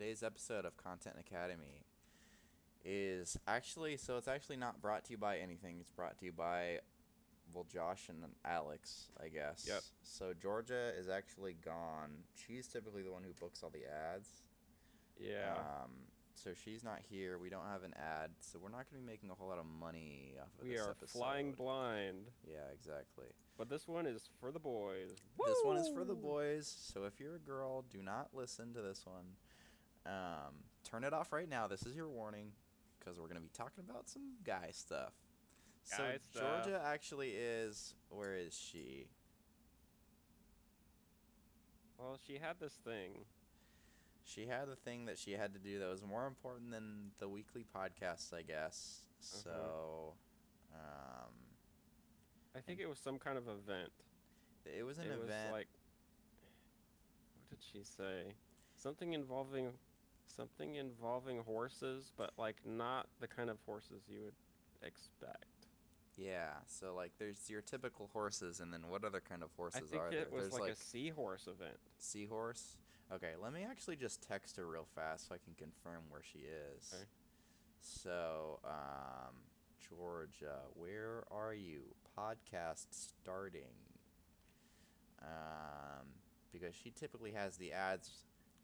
today's episode of Content Academy is actually so it's actually not brought to you by anything. It's brought to you by well Josh and Alex, I guess. Yep. So Georgia is actually gone. She's typically the one who books all the ads. Yeah. Um so she's not here. We don't have an ad, so we're not going to be making a whole lot of money off of we this are flying blind. Yeah, exactly. But this one is for the boys. This one is for the boys, so if you're a girl, do not listen to this one. Um, turn it off right now. This is your warning, because we're gonna be talking about some guy stuff. Guy so stuff. Georgia actually is. Where is she? Well, she had this thing. She had the thing that she had to do that was more important than the weekly podcasts, I guess. Uh-huh. So, um, I think it was some kind of event. it was an it event. was like what did she say? Something involving something involving horses, but like not the kind of horses you would expect. yeah. So like, there's your typical horses, and then what other kind of I horses think are it there? was There's like, a seahorse event. Seahorse? Okay, let me actually just text her real fast so I can confirm where she is. Okay. So, um, Georgia, where are you? Podcast starting. Um, because she typically has the ads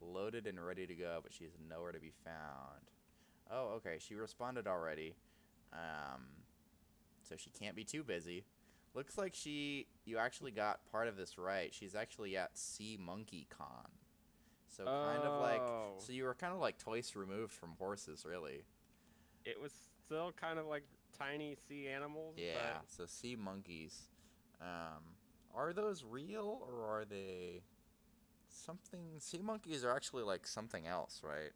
loaded and ready to go, but she's nowhere to be found. Oh, okay, she responded already. Um, so she can't be too busy. Looks like she you actually got part of this right. She's actually at Sea Monkey Con. So kind of Oh. like so you were kind of like twice removed from horses, really. It was still kind of like tiny sea animals. Yeah. but So sea monkeys. Um, are those real or are they something? Sea monkeys are actually like something else, right?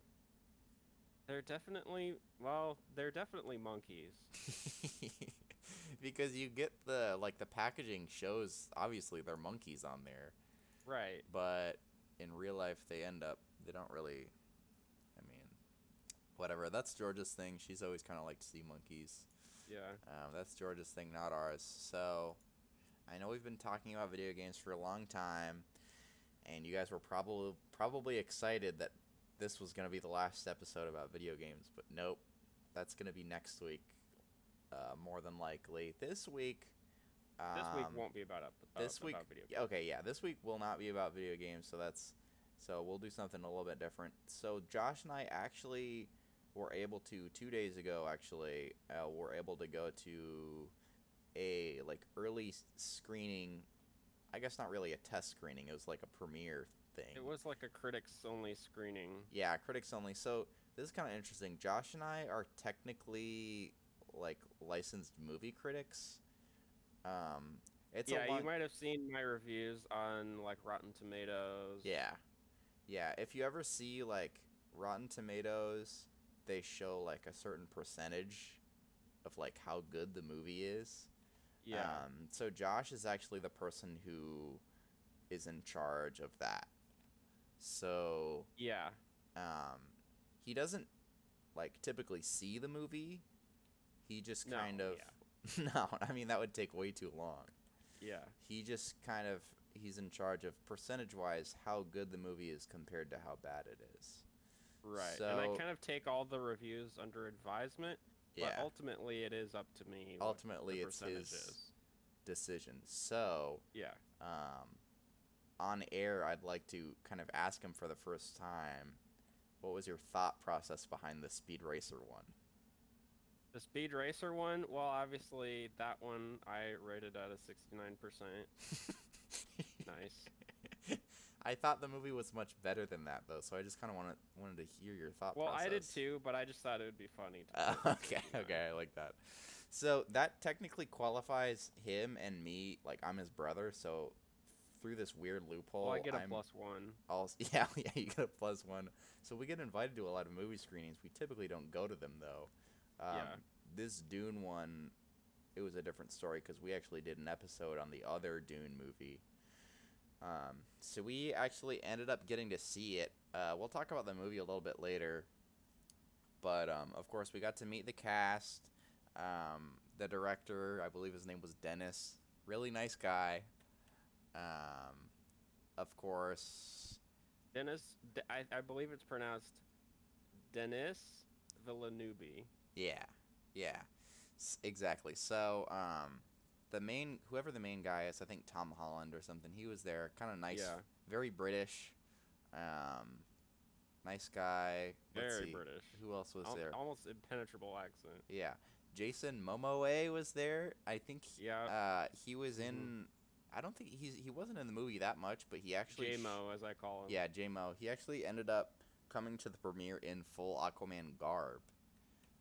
they're definitely well, they're definitely monkeys. because you get the like the packaging shows obviously they're monkeys on there, Right. but in real life they end up they don't really. I mean, whatever. That's Georgia's thing. She's always kind of liked sea monkeys. Yeah. Um, that's Georgia's thing, not ours. So, I know we've been talking about video games for a long time, and you guys were probably probably excited that this was gonna be the last episode about video games, but nope, that's gonna be next week, uh, more than likely. This week. This week um, won't be about up. this about week video yeah, okay yeah this week will not be about video games so that's so we'll do something a little bit different so josh and i actually were able to two days ago actually uh, were able to go to a like early screening i guess not really a test screening it was like a premiere thing It was like a critics only screening. yeah, critics only. So this is kind of interesting. Josh and I are technically like licensed movie critics. Um, it's yeah, a long, you might have seen my reviews on like Rotten Tomatoes. Yeah. Yeah, if you ever see like Rotten Tomatoes, they show like a certain percentage of like how good the movie is. Yeah. Um, so Josh is actually the person who is in charge of that. So, yeah. um, he doesn't like typically see the movie. He just No, kind of No, I mean that would take way too long Yeah. he just kind of he's in charge of percentage wise how good the movie is compared to how bad it is Right. So, and I kind of take all the reviews under advisement. But ultimately, it is up to me. Ultimately, it's his- is. decision so Yeah. um on air i'd like to kind of ask him for the first time what was your thought process behind the speed racer one The Speed Racer one, well, obviously that one I rated at a 69%. Nice. I thought the movie was much better than that though so i just kind of wanted wanted to hear your thought Well, process I did too, but I just thought it would be funny. To Uh, okay, okay, I like that. So that technically qualifies him and me. Like I'm his brother, so through this weird loophole, well, I get a plus one. Also, yeah, yeah, you get a plus one. So we get invited to a lot of movie screenings. We typically don't go to them though. Um, Yeah. This Dune one, it was a different story because we actually did an episode on the other Dune movie. Um, so we actually ended up getting to see it. Uh, we'll talk about the movie a little bit later. But um, of course, we got to meet the cast. Um, the director, I believe his name was Dennis. Really nice guy. Um, of course, Dennis, I, I believe it's pronounced Dennis Villeneuve. Yeah, yeah, S- exactly. So, um, the main whoever the main guy is, I think Tom Holland or something. He was there, kind of nice, Yeah, very British, um, nice guy. Let's very see, British. Who else was Al- there? Almost impenetrable accent. Yeah, Jason Momoa was there. I think. Yeah, Uh, he was Mhm. in. I don't think he's he wasn't in the movie that much, but he actually. sh- J-Mo as I call him. Yeah, J-Mo. He actually ended up coming to the premiere in full Aquaman garb.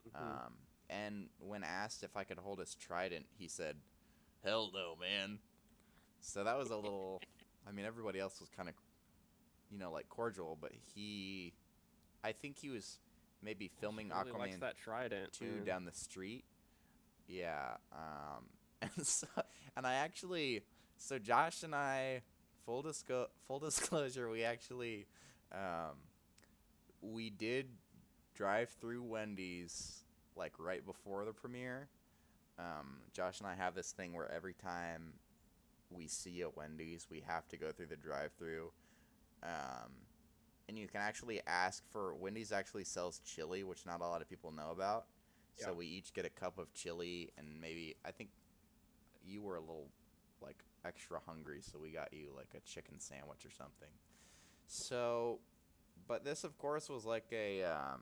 Mhm. Um, and when asked if I could hold his trident, he said, "Hell no, man." So that was a little. I mean, everybody else was kind of, you know, like cordial, but he, I think he was maybe filming really likes Aquaman that trident. two man. down the street. Yeah. Um, and so, and I actually, so Josh and I, full disco- full disclosure, we actually, um, we did drive through Wendy's like right before the premiere. Um, Josh and I have this thing where every time we see a Wendy's, we have to go through the drive-through. Um, and you can actually ask for Wendy's actually sells chili, which not a lot of people know about. So we each get a cup of chili, and maybe I think you were a little like extra hungry, so we got you like a chicken sandwich or something. So, but this of course was like a um,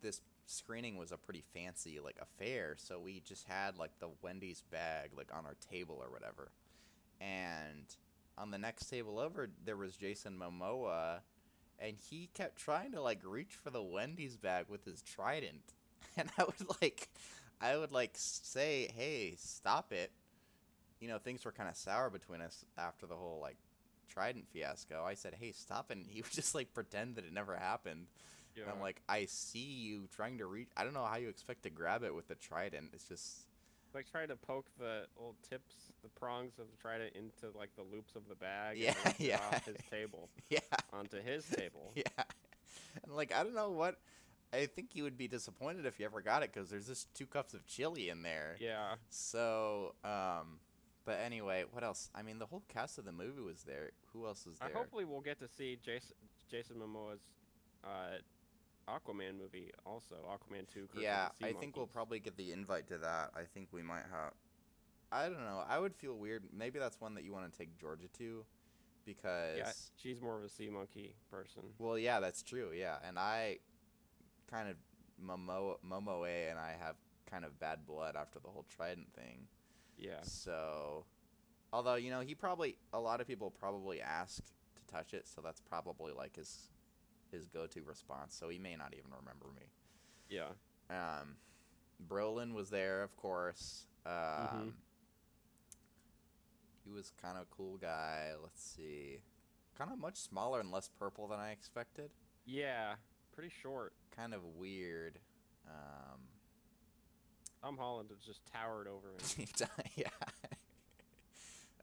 this screening was a pretty fancy like affair, so we just had like the Wendy's bag like on our table or whatever, and on the next table over there was Jason Momoa, and he kept trying to like reach for the Wendy's bag with his trident, and I would like, I would like say, hey, stop it. You know, things were kind of sour between us after the whole like trident fiasco. I said, hey, stop, and he would just like pretend that it never happened. And I'm like, I see you trying to reach. I don't know how you expect to grab it with the trident. It's just, like trying to poke the old tips, the prongs of the trident into like the loops of the bag. Yeah, and yeah. Off his table yeah, onto his table. yeah. And like, I don't know what. I think you would be disappointed if you ever got it because there's just two cups of chili in there. Yeah. So, um, but anyway, what else? I mean, the whole cast of the movie was there. Who else was there? I hopefully we'll get to see Jason Jason Momoa's uh, Aquaman movie also. Aquaman two. Curse of yeah, I think we'll probably get the invite to that. I think we might have. I don't know. I would feel weird. Maybe that's one that you want to take Georgia to, because. Yeah, she's more of a sea monkey person. Well, yeah, that's true. Yeah, and I, kind of, Momo Momoe and I have kind of bad blood after the whole Trident thing. Yeah. So, although you know he probably a lot of people probably ask to touch it, so that's probably like his his go-to response. So he may not even remember me. Yeah. Um, Brolin was there, of course. Um, Mm-hmm. He was kind of a cool guy. Let's see, kind of much smaller and less purple than I expected. Yeah. Pretty short. Kind of weird. Um, Tom Holland just towered over him. yeah.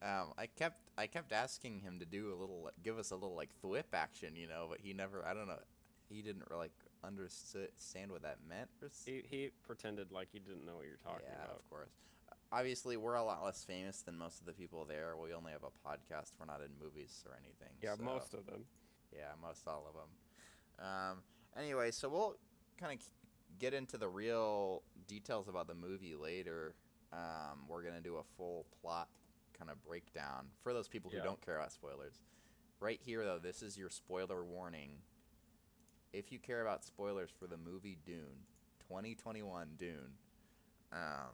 Um, I kept I kept asking him to do a little, give us a little like thwip action, you know, but he never. I don't know. He didn't like understand what that meant. Or he he pretended like he didn't know what you're talking yeah, about. of course. Obviously, we're a lot less famous than most of the people there. We only have a podcast. We're not in movies or anything. Yeah, so- most of them. Yeah, most all of them. Um, anyway, so we'll kind of get into the real details about the movie later. Um, we're gonna do a full plot kind of breakdown for those people who Yeah. don't care about spoilers. Right here, though, this is your spoiler warning. If you care about spoilers for the movie Dune, 2021 Dune, um,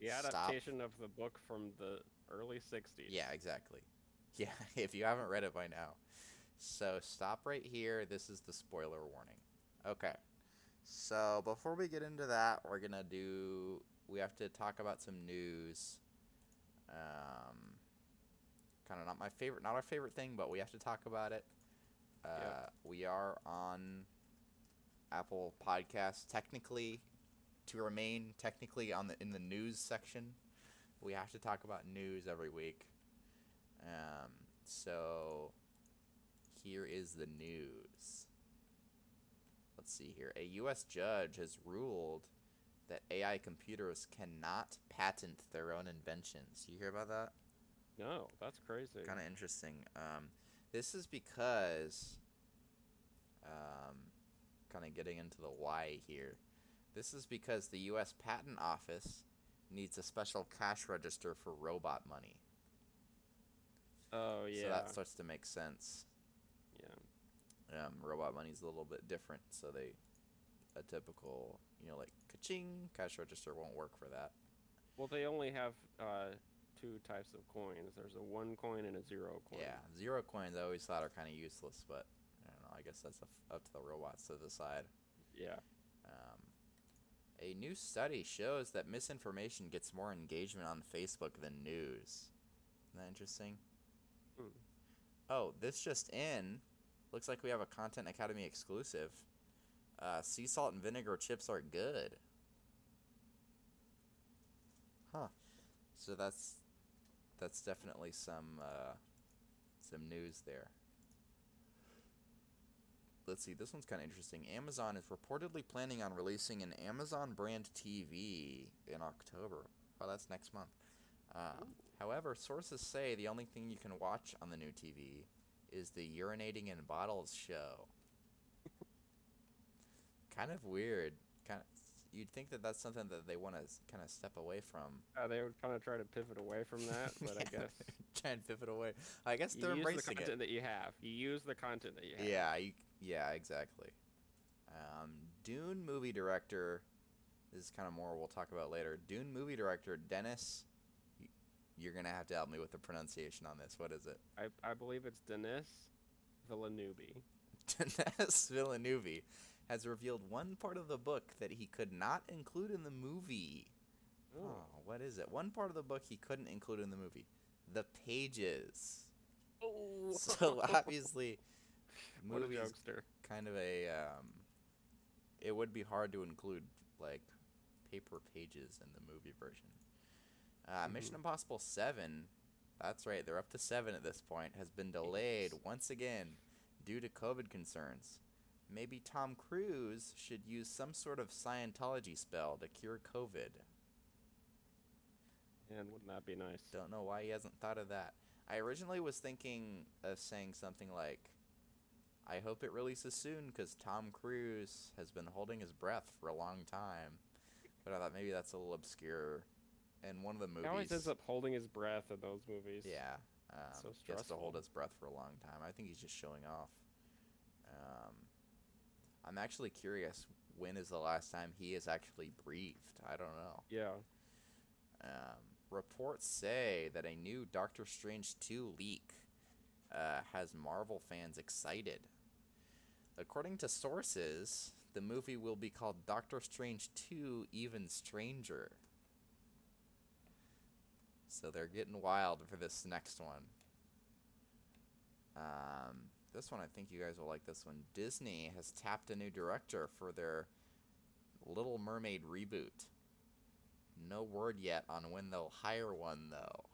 The Stop. adaptation of the book from the early 60s. Yeah, exactly. Yeah, if you haven't read it by now. So stop right here. This is the spoiler warning. Okay. So before we get into that, we're going to do we have to talk about some news. Um kind of not my favorite, not our favorite thing, but we have to talk about it. Uh Yeah. we are on Apple Podcasts technically to remain technically on the in the news section. We have to talk about news every week. Um, so here is the news. Let's see here. A U.S. judge has ruled that AI computers cannot patent their own inventions. You hear about that? No, that's crazy. Kind of interesting. Um, this is because, um, kind of getting into the why here. This is because the U.S. Patent Office needs a special cash register for robot money. Oh yeah. So that starts to make sense. yeah. Um, robot money's a little bit different, so they a typical, you know, like ka-ching cash register won't work for that. Well, they only have uh, two types of coins. There's a one coin and a zero coin. Yeah, zero coins I always thought are kind of useless, but I don't know. I guess that's up to the robots to decide. Yeah. Um, a new study shows that misinformation gets more engagement on Facebook than news. Isn't that interesting? Hmm. Oh, this just in. Looks like we have a Content Academy exclusive. Uh, sea salt and vinegar chips are good. Huh. So that's that's definitely some uh, some news there. Let's see, this one's kind of interesting. Amazon is reportedly planning on releasing an Amazon brand TV in October. Oh, that's next month. Um, however, sources say the only thing you can watch on the new TV is the urinating in bottles show. Kind of weird. Kind of, you'd think that that's something that they want to kind of step away from. Uh, they would kind of try to pivot away from that, but I guess try and pivot away. I guess you they're use the content it. that you have. You use the content that you have. Yeah, you, yeah, exactly. Um, Dune movie director. This is kind of more we'll talk about later. Dune movie director Dennis. You're gonna have to help me with the pronunciation on this. What is it? I, I believe it's Dennis Villeneuve. Dennis Villeneuve has revealed one part of the book that he could not include in the movie. Oh, what is it? One part of the book he couldn't include in the movie. The pages. Oh. So obviously, what a jokester. kind of a um, it would be hard to include like paper pages in the movie version. Uh, Mission Mhm. Impossible Seven, that's right, they're up to seven at this point, has been delayed once again due to COVID concerns. Maybe Tom Cruise should use some sort of Scientology spell to cure COVID. And wouldn't that be nice? Don't know why he hasn't thought of that. I originally was thinking of saying something like, I hope it releases soon because Tom Cruise has been holding his breath for a long time. But I thought maybe that's a little obscure. And one of the movies. He always ends up holding his breath in those movies. Yeah. Um, So he has to hold his breath for a long time. I think he's just showing off. Um, I'm actually curious when is the last time he has actually breathed? I don't know. Yeah. Um, reports say that a new Doctor Strange 2 leak uh, has Marvel fans excited. According to sources, the movie will be called Doctor Strange 2 Even Stranger. So they're getting wild for this next one. Um, this one, I think you guys will like this one. Disney has tapped a new director for their Little Mermaid reboot. No word yet on when they'll hire one, though.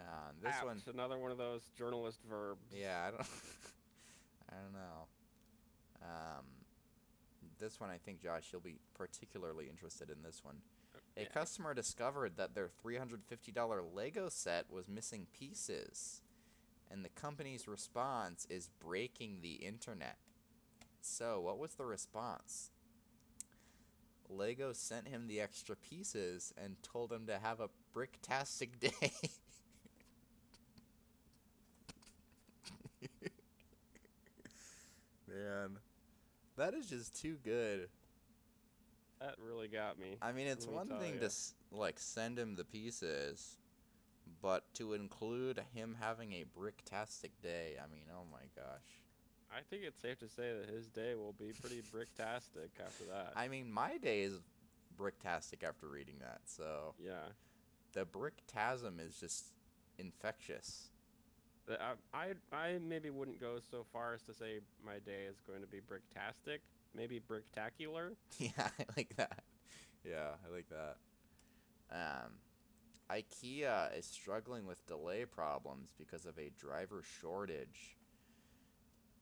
um, this Apt, one, another one of those journalist verbs. yeah, I don't, I don't know. Um, this one, I think Josh, you'll be particularly interested in this one. A Yeah. customer discovered that their $350 Lego set was missing pieces, and the company's response is breaking the internet. So, what was the response? Lego sent him the extra pieces and told him to have a bricktastic day. Man, that is just too good. That really got me. I mean, it's one thing ya. to like send him the pieces, but to include him having a bricktastic day. I mean, oh my gosh. I think it's safe to say that his day will be pretty bricktastic after that. I mean, my day is bricktastic after reading that. So yeah. the bricktasm is just infectious. I, I I maybe wouldn't go so far as to say my day is going to be bricktastic. Maybe bricktacular. yeah, I like that. Yeah, I like that. Um, IKEA is struggling with delay problems because of a driver shortage.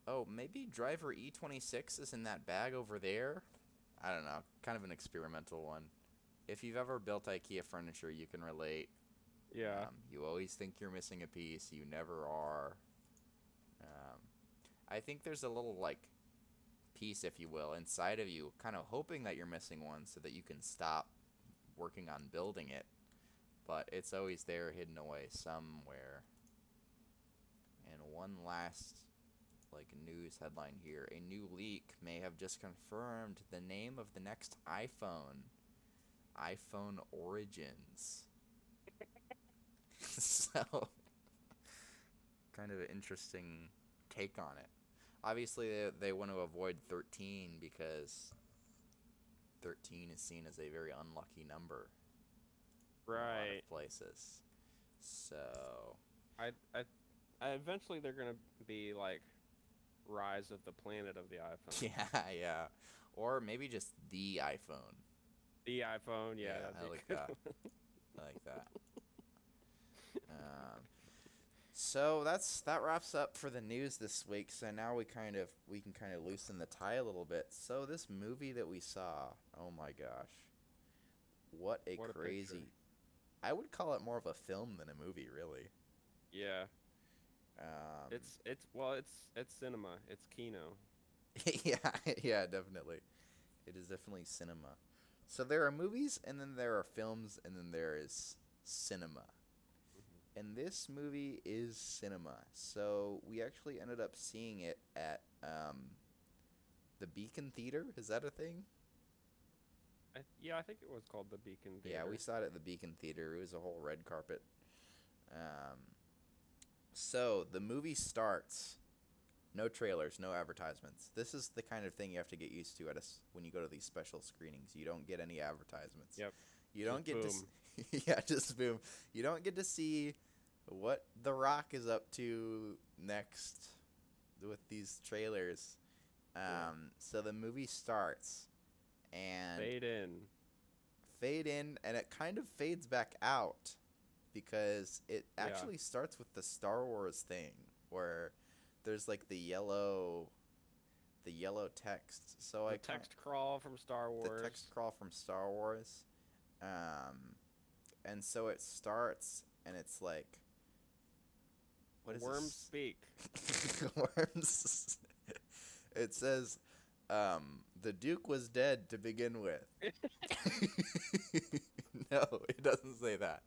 Oh, maybe driver E26 is in that bag over there? I don't know. Kind of an experimental one. If you've ever built IKEA furniture, you can relate. Yeah. Um, you always think you're missing a piece. You never are. Um, I think there's a little like piece, if you will, inside of you, kind of hoping that you're missing one, so that you can stop working on building it. But it's always there, hidden away somewhere. And one last like news headline here: a new leak may have just confirmed the name of the next iPhone. iPhone Origins. so, kind of an interesting take on it. Obviously, they, they want to avoid 13 because 13 is seen as a very unlucky number in a lot Right. places. So, I, I, I eventually they're gonna be like Rise of the Planet of the iPhone. yeah, yeah. Or maybe just the iPhone. The iPhone, yeah. Yeah, that'd I like that. I like that. um, so that's that wraps up for the news this week. So now we kind of we can kind of loosen the tie a little bit. So this movie that we saw, oh my gosh, what a What crazy! I would call it more of a film than a movie, really. Yeah. Um, It's it's well it's it's cinema. It's Kino. yeah, yeah, definitely. It is definitely cinema. So there are movies, and then there are films, and then there is cinema. And this movie is cinema. So we actually ended up seeing it at um, the Beacon Theater. Is that a thing? I, yeah, I think it was called the Beacon Theater. Yeah, we saw it at the Beacon Theater. It was a whole red carpet. Um, so the movie starts. No trailers, no advertisements. This is the kind of thing you have to get used to at us when you go to these special screenings. You don't get any advertisements. Yep. You don't get to. s- yeah, just boom. You don't get to see what The Rock is up to next with these trailers. Um, so the movie starts, and Fade in. fade in and it kind of fades back out because it Yeah. actually starts with the Star Wars thing where there's like the yellow the yellow text. So The I text crawl from Star Wars. the text crawl from Star Wars. Um and so it starts and it's like what is Worms speak. Worms. it says, um, the Duke was dead to begin with. no, it doesn't say that.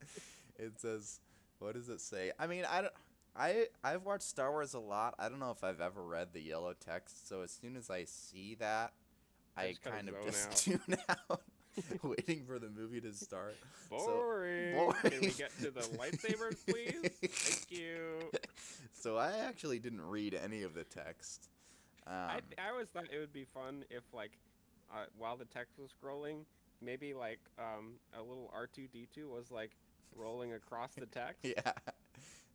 It says, what does it say? I mean, I don't. I I've watched Star Wars a lot. I don't know if I've ever read the yellow text. So as soon as I see that, I I kind of just out. tune out, waiting for the movie to start. Boring. Can we get to the lightsabers, please? Thank you. So I actually didn't read any of the text. Um, I, I always thought it would be fun if, like, uh, while the text was scrolling, maybe like um, a little R two D two was like rolling across the text. yeah,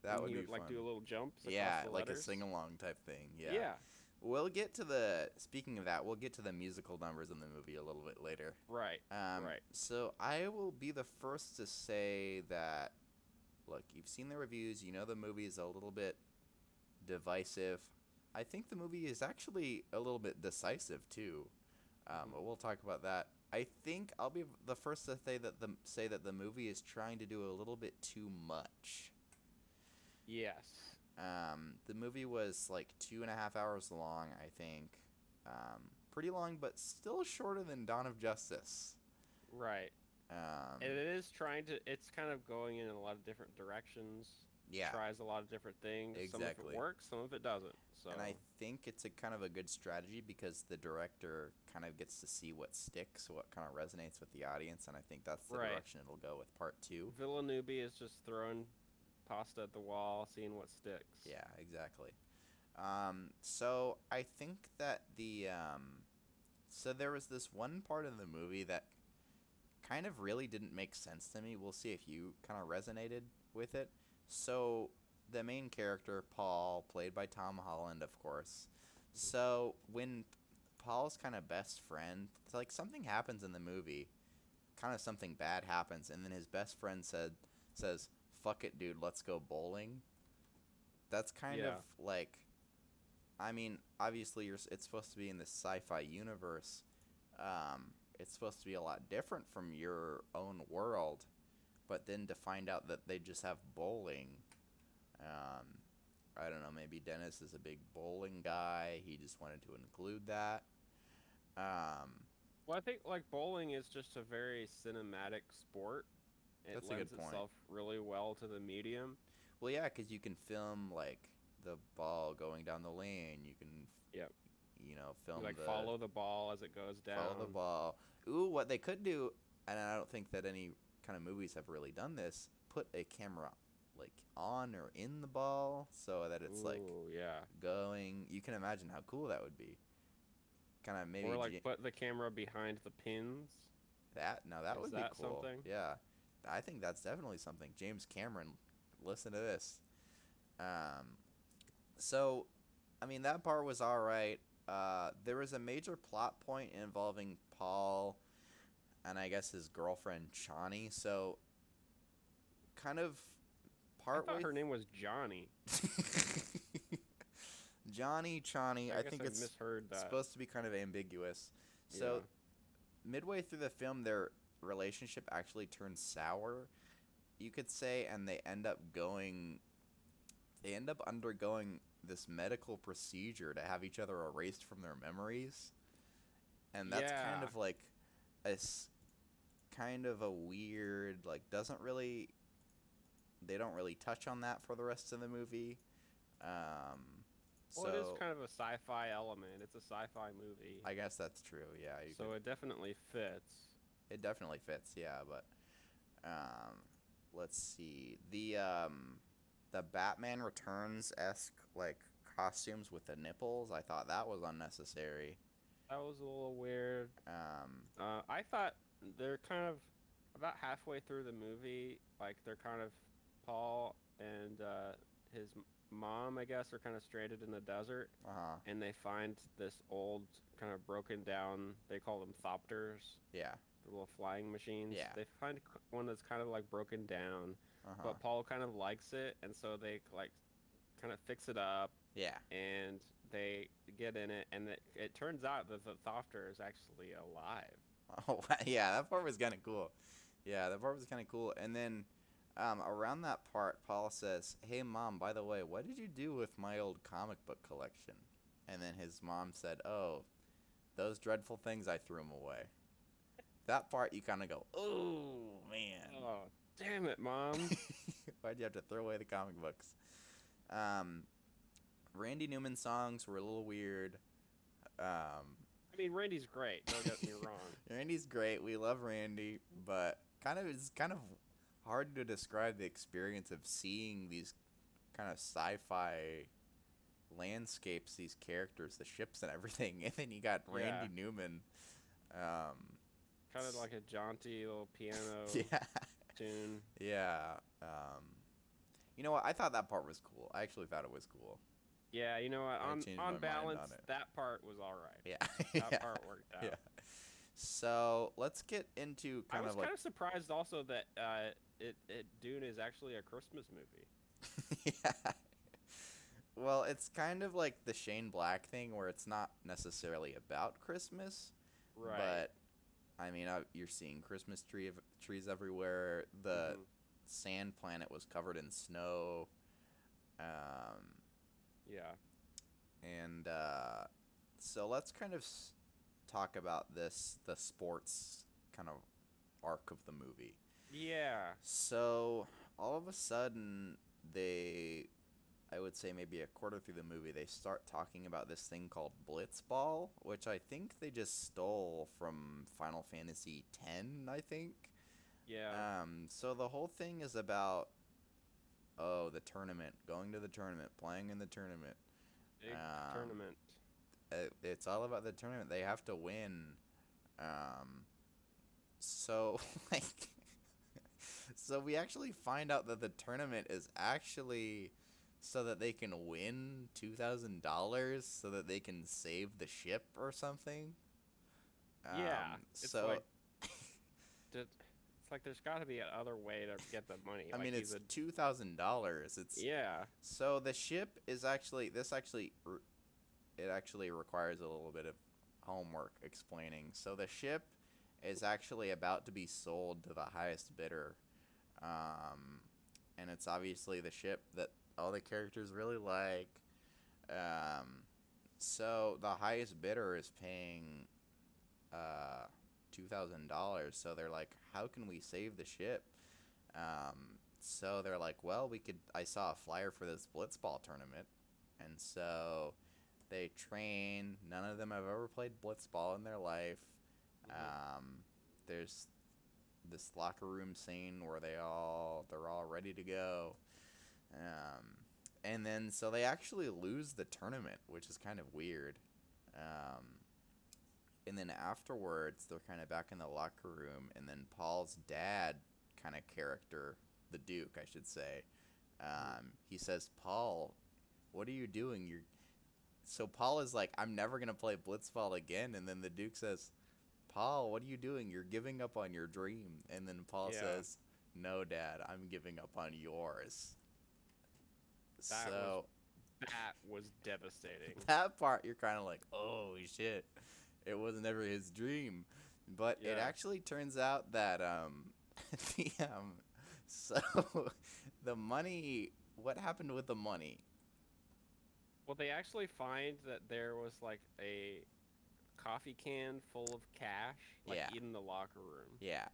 that would be would like do a little jumps. yeah, like a sing along type thing. Yeah. Yeah. We'll get to the speaking of that, we'll get to the musical numbers in the movie a little bit later. Right. Um, Right. So I will be the first to say that. Look, you've seen the reviews. You know the movie is a little bit divisive. I think the movie is actually a little bit decisive too. Um, but we'll talk about that. I think I'll be the first to say that the say that the movie is trying to do a little bit too much. Yes. Um, the movie was like two and a half hours long, I think. Um, pretty long, but still shorter than Dawn of Justice. Right. Um, And it is trying to. It's kind of going in a lot of different directions. yeah, Tries a lot of different things. Some of Exactly. it works. Some of it doesn't. So. and I think it's a kind of a good strategy because the director kind of gets to see what sticks, what kind of resonates with the audience, and I think that's the Right. direction it'll go with part two. Villeneuve is just throwing pasta at the wall, seeing what sticks. Yeah, exactly. Um, so I think that the um, so there was this one part of the movie that kind of really didn't make sense to me. We'll see if you kind of resonated with it. So the main character Paul, played by Tom Holland, of course. So when Paul's kind of best friend, like something happens in the movie, kind of something bad happens, and then his best friend said says, "Fuck it, dude, let's go bowling." That's kind Yeah. of like, I mean, obviously you're, it's supposed to be in this sci-fi universe. Um, it's supposed to be a lot different from your own world. but then to find out that they just have bowling. Um, I don't know. Maybe Dennis is a big bowling guy. He just wanted to include that. Um, Well, I think like bowling is just a very cinematic sport. It That's a good lends point. itself really well to the medium. well, yeah, because you can film like the ball going down the lane. You can, Yep. you know, You, film like the follow the ball as it goes down. follow the ball. Ooh, what they could do, and I don't think that any kind of movies have really done this. Put a camera like on or in the ball so that it's like yeah. going. You can imagine how cool that would be. Kind of maybe or like put the camera behind the pins. that. No, that is would that be cool. something? Yeah, I think that's definitely something. James Cameron, listen to this. Um, so, I mean that part was all right. Uh, there was a major plot point involving Paul, and I guess his girlfriend Chani. So, kind of part. I thought her name was Johnny. Johnny Chani. I, I, think I it's misheard that. supposed to be kind of ambiguous. So midway through the film, their relationship actually turns sour, you could say, and they end up going. They end up undergoing this medical procedure to have each other erased from their memories, and that's kind of like a kind of a weird like doesn't really. They don't really touch on that for the rest of the movie. Um, well, so it is kind of a sci-fi element. It's a sci-fi movie, I guess that's true. Yeah, so it definitely fits. It definitely fits, yeah, but um let's see. The um the Batman Returns esque like costumes with the nipples, I thought that was unnecessary. That was a little weird. Um Uh, I thought they're kind of about halfway through the movie, like they're kind of Paul and uh, his mom, I guess, are kind of stranded in the desert, uh and they find this old, kind of broken down. They call them thopters, yeah. The little flying machines. Yeah. They find one that's kind of like broken down, Uh-huh. but Paul kind of likes it, and so they like kind of fix it up, yeah. and they get in it, and it, it turns out that the thopter is actually alive. Oh yeah, that part was kind of cool. Yeah, that part was kind of cool. And then um, around that part, Paul says, "Hey mom, by the way, what did you do with my old comic book collection?" And then his mom said, "Oh, those dreadful things, I threw them away." That part you kind of go, "Oh man, Oh, damn it, mom. why'd you have to throw away the comic books?" Um, Randy Newman songs were a little weird. Um, I mean, Randy's great. Don't get me wrong. Randy's great. We love Randy, but kind of it's kind of hard to describe the experience of seeing these kind of sci-fi landscapes, these characters, the ships and everything, and then you got Randy Newman. Um, Kind of like a jaunty little piano yeah, tune. yeah. Um, you know what? I thought that part was cool. I actually thought it was cool. Yeah, you know what? I On on balance, on that part was all right. Yeah, That yeah, part worked out. yeah. So let's get into I kind was of like kind of surprised also that uh, it, it Dune is actually a Christmas movie. yeah. Well, it's kind of like the Shane Black thing where it's not necessarily about Christmas, Right. but I mean, uh, you're seeing Christmas tree ev- trees everywhere. The Mhm. sand planet was covered in snow. Um, yeah. and uh, so let's kind of s- talk about this the sports kind of arc of the movie. Yeah. So all of a sudden, they, I would say maybe a quarter through the movie, they start talking about this thing called Blitzball, which I think they just stole from Final Fantasy X. I think. Yeah. Um. So the whole thing is about, oh, the tournament, going to the tournament, playing in the tournament. Big um, tournament. Uh, it's all about the tournament. They have to win. Um, so like, so we actually find out that the tournament is actually so that they can win two thousand dollars, so that they can save the ship or something. Yeah, Um, it's so like- It's like there's got to be another way to get the money. I like mean, it's two thousand dollars. It's yeah. So the ship is actually this actually it actually requires a little bit of homework explaining. So the ship is actually about to be sold to the highest bidder. um, and it's obviously the ship that all the characters really like. Um, so the highest bidder is paying uh, two thousand dollars. So they're like, "How can we save the ship?" Um, so they're like, "Well, we could." I saw a flyer for this blitzball tournament, and so they train. None of them have ever played blitzball in their life. Mhm. Um, there's this locker room scene where they all they're all ready to go. Um, and then so they actually lose the tournament, which is kind of weird. Um, and then afterwards, they're kind of back in the locker room, and then Paul's dad, kind of character, the Duke, I should say, um, he says, "Paul, what are you doing? You're." So Paul is like, "I'm never gonna play blitzball again," and then the Duke says, "Paul, what are you doing? You're giving up on your dream." And then Paul Yeah. says, "No, Dad, I'm giving up on yours." That was so That was devastating. that part you're kind of like, oh shit, it was never his dream, but it actually turns out that um, the um, so the money, what happened with the money? Well, they actually find that there was like a coffee can full of cash, like Yeah. in the locker room, Yeah,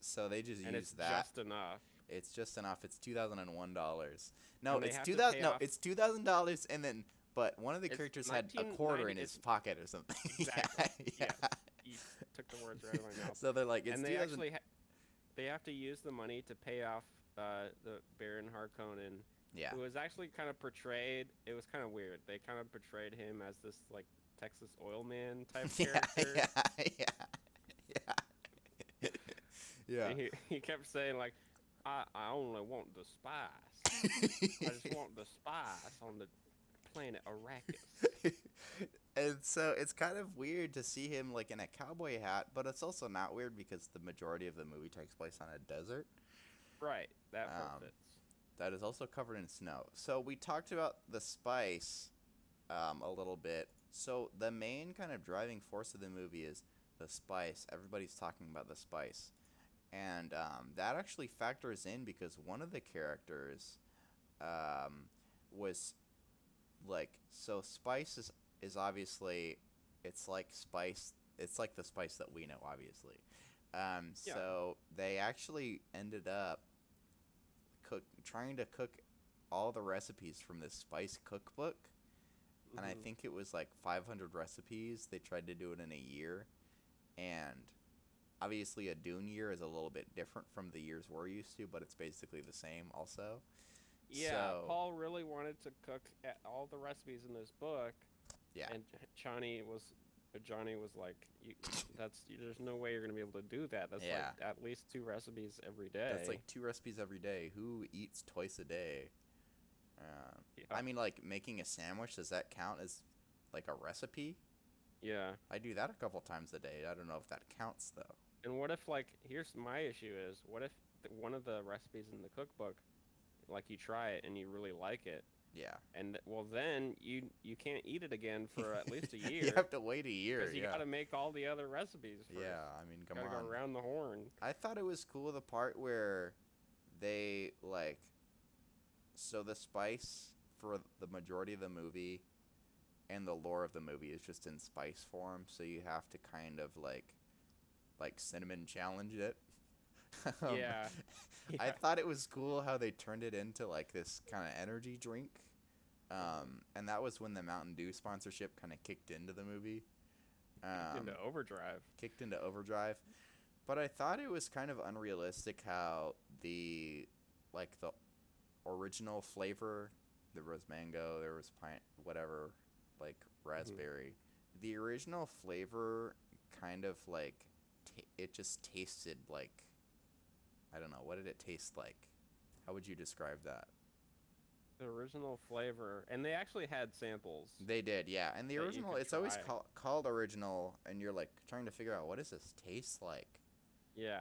so they just and use it's that. just enough. It's just enough. It's two thousand and one dollars. No, it's two thousand. No, off- it's two thousand dollars, and then but one of the It's characters had a quarter in his pocket or something. Exactly, yeah, yeah. You took the words right out of my mouth. So they're like, it's and they actually ha- they have to use the money to pay off uh, the Baron Harkonnen, yeah. who was actually kind of portrayed. It was kind of weird. They kind of portrayed him as this like Texas oil man type character. yeah, yeah, yeah, yeah. He, he kept saying like, I, I only want the spice. I just want the spice on the planet Arrakis. and so it's kind of weird to see him like in a cowboy hat, but it's also not weird because the majority of the movie takes place on a desert right, that Um, that is also covered in snow. So we talked about the spice um, a little bit. So the main kind of driving force of the movie is the spice. Everybody's talking about the spice. And um, that actually factors in because one of the characters um, was like so spice is, is obviously it's like spice it's like the spice that we know obviously um, Yeah. so they actually ended up cook trying to cook all the recipes from this spice cookbook and I Mhm. think it was like 500 recipes. They tried to do it in a year, and obviously a Dune year is a little bit different from the years we're used to, but it's basically the same also. Yeah, So- Paul really wanted to cook at all the recipes in this book. Yeah. And Johnny was uh, Johnny was like, you, "That's there's no way you're gonna be able to do that. That's Yeah. like at least two recipes every day." That's like two recipes every day. Who eats twice a day? Um, yeah. I mean, like making a sandwich. Does that count as like a recipe? yeah. I do that a couple times a day. I don't know if that counts though. And what if like here's my issue is what if th- one of the recipes in the cookbook, like you try it and you really like it, Yeah. and well then you you can't eat it again for at least a year you have to wait a year. because you yeah. gotta make all the other recipes. First. yeah. I mean, come gotta on. go around the horn. I thought it was cool the part where they like so the spice for the majority of the movie and the lore of the movie is just in spice form, so you have to kind of like like cinnamon challenge it. Um, yeah. I thought it was cool how they turned it into like this kind of energy drink. Um, and that was when the Mountain Dew sponsorship kind of kicked into the movie. Um, into overdrive. kicked into overdrive. But I thought it was kind of unrealistic how the like the original flavor, there was mango, there was pine, whatever, like raspberry. The original flavor kind of like it just tasted like I don't know, what did it taste like? How would you describe that? The original flavor, and they actually had samples. They did, yeah. And the original, it's always try. call, called original, and you're like trying to figure out what does this taste like. Yeah,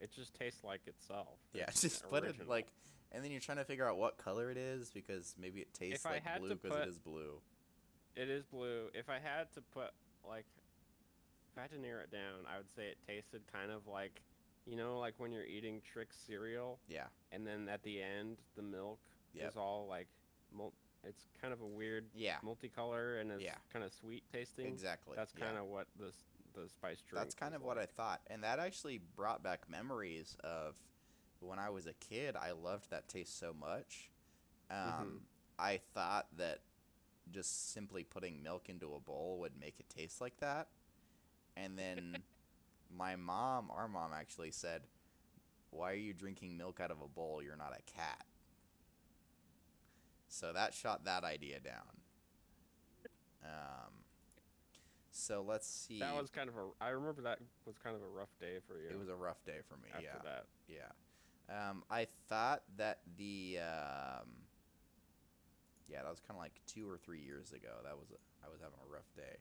it just tastes like itself. Yeah, It's just put it original. like, and then you're trying to figure out what color it is because maybe it tastes If like blue because it is blue. It is blue. If I had to put like, if I had to narrow it down, I would say it tasted kind of like You know, like when you're eating Trix cereal, Yeah. and then at the end, the milk Yep. is all like, mul- it's kind of a weird Yeah. multicolor and it's Yeah. kind of sweet tasting. Exactly. That's yeah. kind of what the the spice drink. That's kind of what I thought. And that actually brought back memories of when I was a kid. I loved that taste so much. Um, Mhm. I thought that just simply putting milk into a bowl would make it taste like that. And then my mom, our mom actually said, Why are you drinking milk out of a bowl? You're not a cat. So that shot that idea down. Um, so let's see. That was kind of a. I remember that was kind of a rough day for you. It was a rough day for me. after yeah. that. Yeah. Um, I thought that the um, yeah, that was kind of like two or three years ago. That was a, I was having a rough day.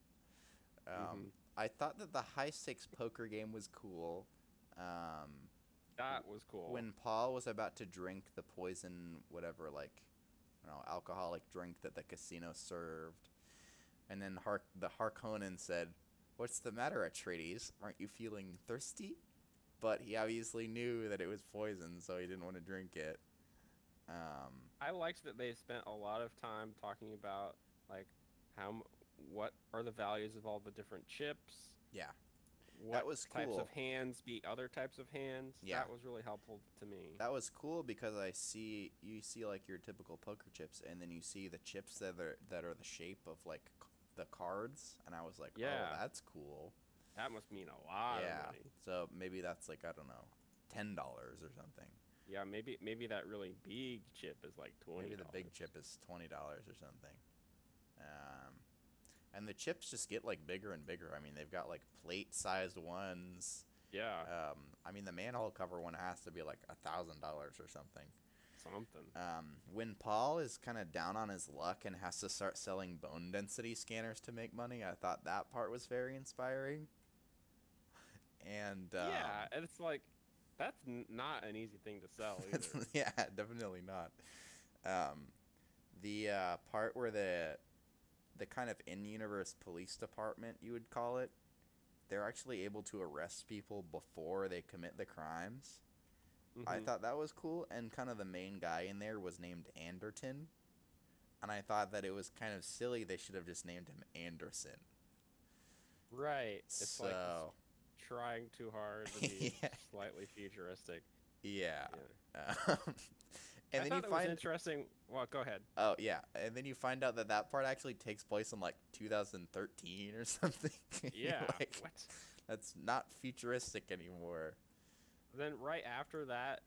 Um, Mhm. I thought that the high stakes poker game was cool. Um, That was cool. when Paul was about to drink the poison, whatever, like, I don't know, alcoholic drink that the casino served, and then Har- the Harkonnen said, "What's the matter, Atreides? Aren't you feeling thirsty?" But he obviously knew that it was poison, so he didn't want to drink it. Um, I liked that they spent a lot of time talking about like how what are the values of all the different chips. yeah, What was types of hands beat other types of hands. Yeah. That was really helpful to me. that was cool because I see you see like your typical poker chips, and then you see the chips that are that are the shape of like the cards, and I was like, Yeah. "Oh, that's cool." That must mean a lot yeah. of money. So maybe that's like I don't know, ten dollars or something. Yeah, maybe maybe that really big chip is like twenty. Maybe the big chip is twenty dollars or something. Um, and the chips just get like bigger and bigger. I mean, they've got like plate-sized ones. Yeah, Um, I mean, the manhole cover one has to be like a thousand dollars or something. something. Um, when Paul is kind of down on his luck and has to start selling bone density scanners to make money, I thought that part was very inspiring. And um, yeah, and it's like that's n- not an easy thing to sell either. yeah, definitely not. Um, the uh, part where the the kind of in-universe police department, you would call it, they're actually able to arrest people before they commit the crimes. I Mhm. thought that was cool, and kind of the main guy in there was named Anderton, and I thought that it was kind of silly. They should have just named him Anderson. right. It's so like trying too hard to be Yeah. slightly futuristic. yeah, Yeah. Um, and I then you find interesting. Well, go ahead. Oh yeah, and then you find out that that part actually takes place in like 2013 or something. Yeah. like, what? that's not futuristic anymore. Then right after that,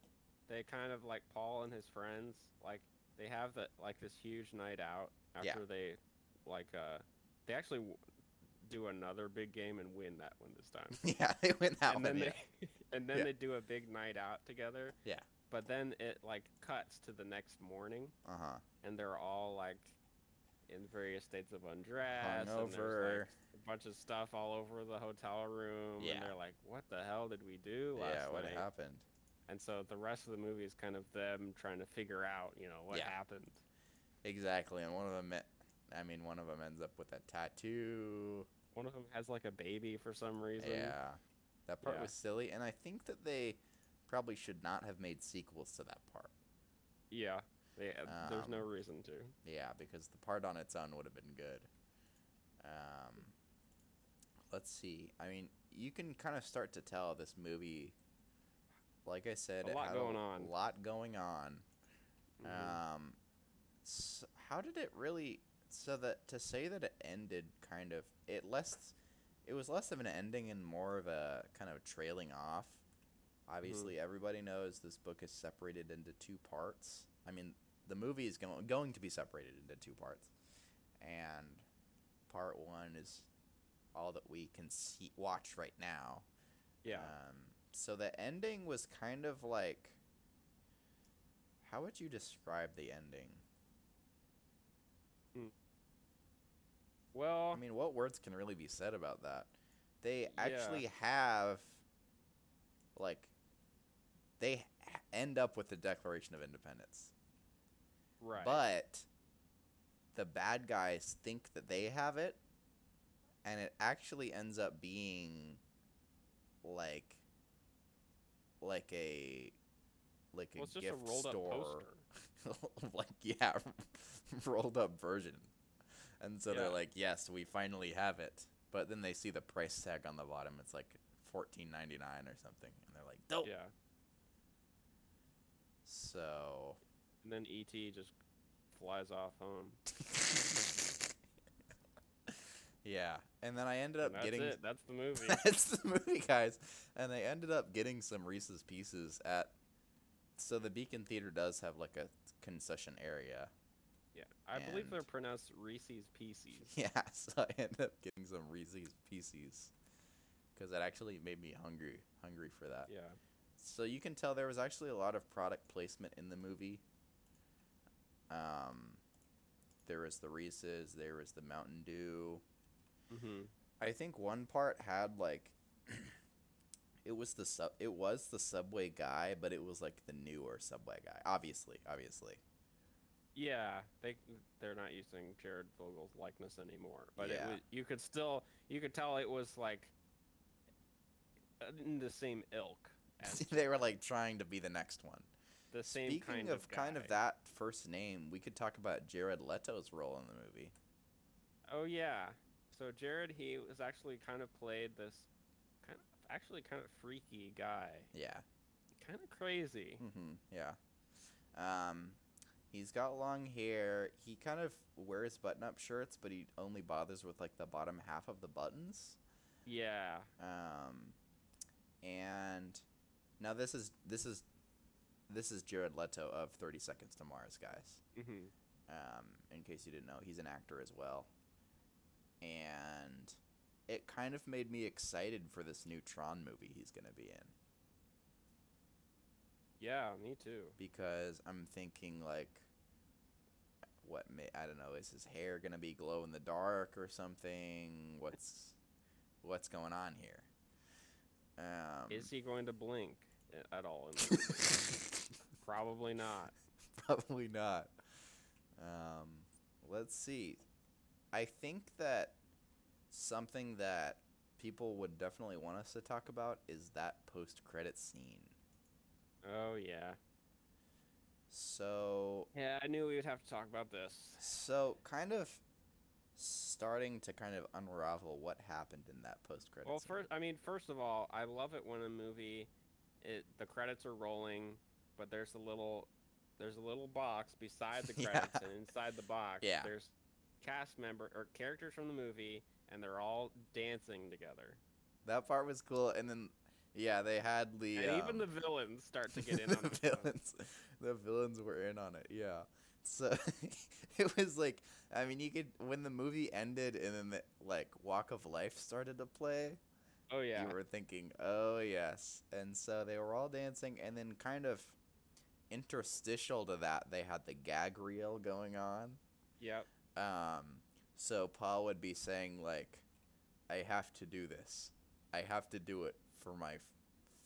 they kind of like Paul and his friends, like they have that like this huge night out after Yeah. they like uh they actually w- do another big game and win that one this time. yeah, they win that and one. then Yeah. they and then Yeah. they do a big night out together. Yeah. But then it like cuts to the next morning Uh huh. and they're all like in various states of undress and there's like a bunch of stuff all over the hotel room Yeah. and they're like what the hell did we do last Yeah, what night happened? and so the rest of the movie is kind of them trying to figure out you know what Yeah. happened Exactly, and one of them. I mean, one of them ends up with a tattoo. one of them has like a baby for some reason Yeah, that part Yeah. was silly, and I think that they probably should not have made sequels to that part. yeah they, uh, there's no Um, reason to Yeah, because the part on its own would have been good. Um, let's see. I mean, you can kind of start to tell this movie. Like I said, A lot had going a on. lot going on. Mhm. Um, s how did it really? So that to say that it ended kind of it less, it was less of an ending and more of a kind of trailing off. Obviously, everybody knows this book is separated into two parts. I mean, the movie is going going to be separated into two parts, and part one is all that we can see watch right now. yeah Um, so the ending was kind of like. How would you describe the ending? well I mean, what words can really be said about that? They Yeah. actually have, like, they end up with the Declaration of Independence, right but the bad guys think that they have it, and it actually ends up being, like, like a like a Well, just gift a store, like yeah, rolled up version. And so Yeah. they're like, "Yes, we finally have it." But then they see the price tag on the bottom. It's like fourteen ninety nine or something, and they're like, "Dope." Yeah. So And then ET just flies off home. yeah, and then I ended And up that's getting it. That's the movie. That's the movie, guys. And I ended up getting some Reese's Pieces at. So the Beacon Theater does have like a concession area. yeah. I believe they're pronounced Reese's Pieces. Yeah, so I ended up getting some Reese's Pieces because it actually made me hungry, hungry for that. Yeah. So you can tell there was actually a lot of product placement in the movie. Um, there was the Reese's, there was the Mountain Dew. Mm-hmm. I think one part had like it was the sub it was the subway guy, but it was like the newer subway guy. Obviously, obviously. Yeah, they they're not using Jared Fogle's likeness anymore, but it Yeah. was, you could still you could tell it was like in the same ilk they were like trying to be the next one. the same Speaking kind of, of, kind of that first name, we could talk about Jared Leto's role in the movie. Oh yeah. So Jared, he was actually kind of played this kind of actually kind of freaky guy, Yeah. kind of crazy. hmm Yeah. Um, he's got long hair. He kind of wears button-up shirts, but he only bothers with like the bottom half of the buttons. Yeah. Um, and now this is this is this is Jared Leto of Thirty Seconds to Mars, guys. hmm Um, in case you didn't know, he's an actor as well. And it kind of made me excited for this new Tron movie he's gonna be in Yeah, me too. because I'm thinking like, what may I don't know? Is his hair gonna be glow in the dark or something? What's what's going on here? Um, Is he going to blink at all? In? Probably not. Probably not. Um, let's see. I think that something that people would definitely want us to talk about is that post-credit scene. Oh yeah. So, Yeah, I knew we would have to talk about this. so kind of starting to kind of unravel what happened in that post-credit Well, scene. first, I mean, first of all, I love it when a movie, it the credits are rolling, but there's a little, there's a little box beside the Yeah. credits, and inside the box, Yeah. there's cast member or characters from the movie, and they're all dancing together. that part was cool, and then yeah, they had the and even um, the villains start to get in on the it. villains the villains were in on it yeah so it was like i mean you could when the movie ended and then the like walk of life started to play Oh yeah. you were thinking oh yes and so they were all dancing and then kind of interstitial to that they had the gag reel going on Yep. um so paul would be saying like i have to do this i have to do it for my f-